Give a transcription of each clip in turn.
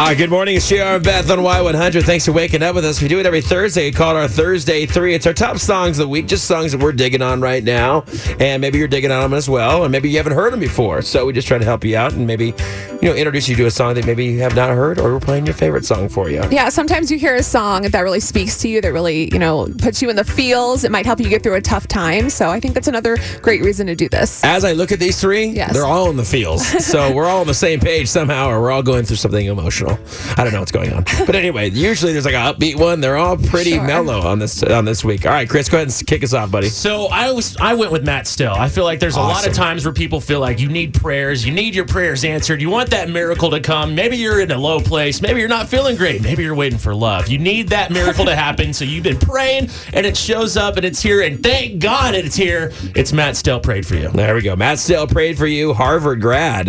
Ah, good morning. It's JR and Beth on Y100. Thanks for waking up with us. We do it every Thursday. Call it our Thursday 3. It's our top songs of the week, just songs that we're digging on right now. And maybe you're digging on them as well. And maybe you haven't heard them before. So we just try to help you out and maybe, you know, introduce you to a song that maybe you have not heard or we're playing your favorite song for you. Yeah, sometimes you hear a song that really speaks to you, that really, you know, puts you in the feels. It might help you get through a tough time. So I think that's another great reason to do this. As I look at these three, Yes. they're all in the feels. so we're all on the same page somehow, or we're all going through something emotional. I don't know what's going on. But anyway, usually there's like an upbeat one. They're all pretty Sure. mellow on this on this week. All right, Chris, go ahead and kick us off, buddy. So I was I went with Matt Stell. I feel like there's a lot of times where people feel like you need prayers, you need your prayers answered, you want that miracle to come. Maybe you're in a low place, maybe you're not feeling great, maybe you're waiting for love. You need that miracle to happen. So you've been praying and it shows up and it's here and thank God it's here. It's Matt Stell prayed for you. There we go. Matt Stell prayed for you, Harvard grad.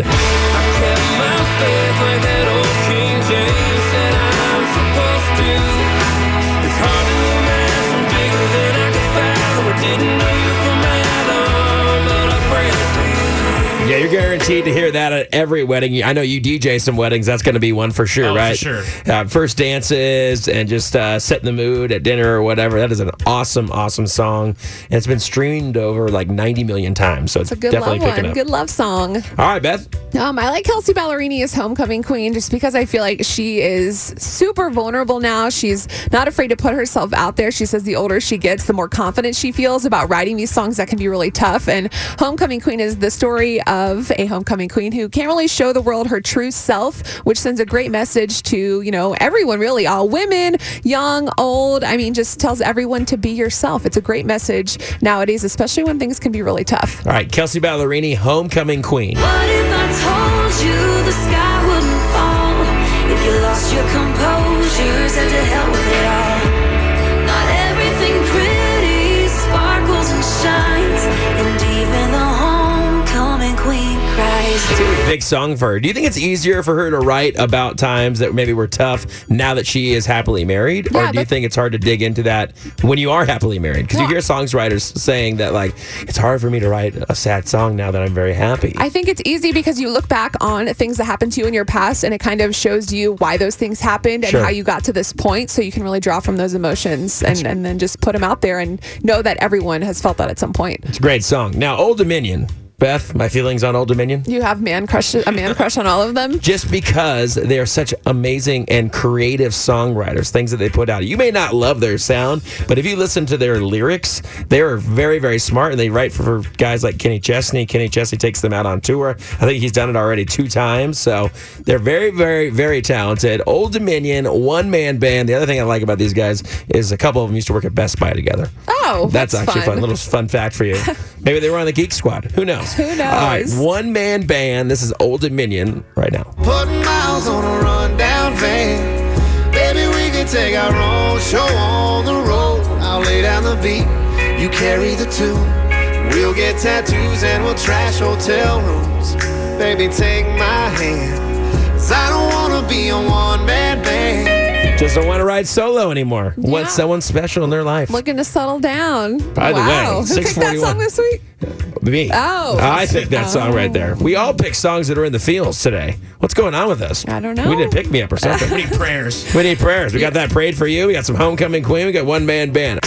You're guaranteed to hear that at every wedding. I know you DJ some weddings. That's going to be one for sure, Oh, for right? sure. Uh, first dances and just uh, setting the mood at dinner or whatever. That is an awesome, awesome song. And it's been streamed over like 90 million times. So it's, It's a good definitely love picking one. up. Good love song. All right, Beth. Um, I like Kelsea Ballerini as homecoming queen just because I feel like she is super vulnerable now. She's not afraid to put herself out there. She says the older she gets, the more confident she feels about writing these songs that can be really tough. And Homecoming Queen is the story of a homecoming queen who can't really show the world her true self, which sends a great message to, you know, everyone really, all women, young, old. I mean, just tells everyone to be yourself. It's a great message nowadays, especially when things can be really tough. All right, Kelsea Ballerini, homecoming queen. If you lost your composure, said to hell Big song for her. Do you think it's easier for her to write about times that maybe were tough now that she is happily married? or Yeah, do you think it's hard to dig into that when you are happily married? Because you Well- hear songwriters saying that, like, it's hard for me to write a sad song now that I'm very happy. I think it's easy because you look back on things that happened to you in your past and it kind of shows you why those things happened and Sure. how you got to this point. So you can really draw from those emotions and, and then just put them out there and know that everyone has felt that at some point. it's a great song. Now, Old Dominion. Beth, my feelings on Old Dominion? You have man crush a man crush on all of them. just because they are such amazing and creative songwriters, things that they put out. You may not love their sound, but if you listen to their lyrics, they are very, very smart and they write for, for guys like Kenny Chesney. Kenny Chesney takes them out on tour. I think he's done it already two times. So they're very, very, very talented. Old Dominion, one man band. The other thing I like about these guys is a couple of them used to work at Best Buy together. Oh, That's, that's, actually fun. fun. Little fun fact for you. Maybe they were on the Geek Squad. Who knows? Who knows? All right, one man band. This is Old Dominion right now. Putting miles on a rundown van. Baby, we can take our own show on the road. I'll lay down the beat, you carry the tune. We'll get tattoos and we'll trash hotel rooms. Baby, take my hand. 'cause I don't wanna be a one man band. Just don't want to ride solo anymore. Want someone special in their life. Looking to settle down. By the way, wow. Who picked that song this week? Me. Oh. I picked that song right there. We all pick songs that are in the fields today. What's going on with us? I don't know. We didn't pick me up or something. We need prayers. we need prayers. We got that prayed for you. We got some homecoming queen. We got one man band.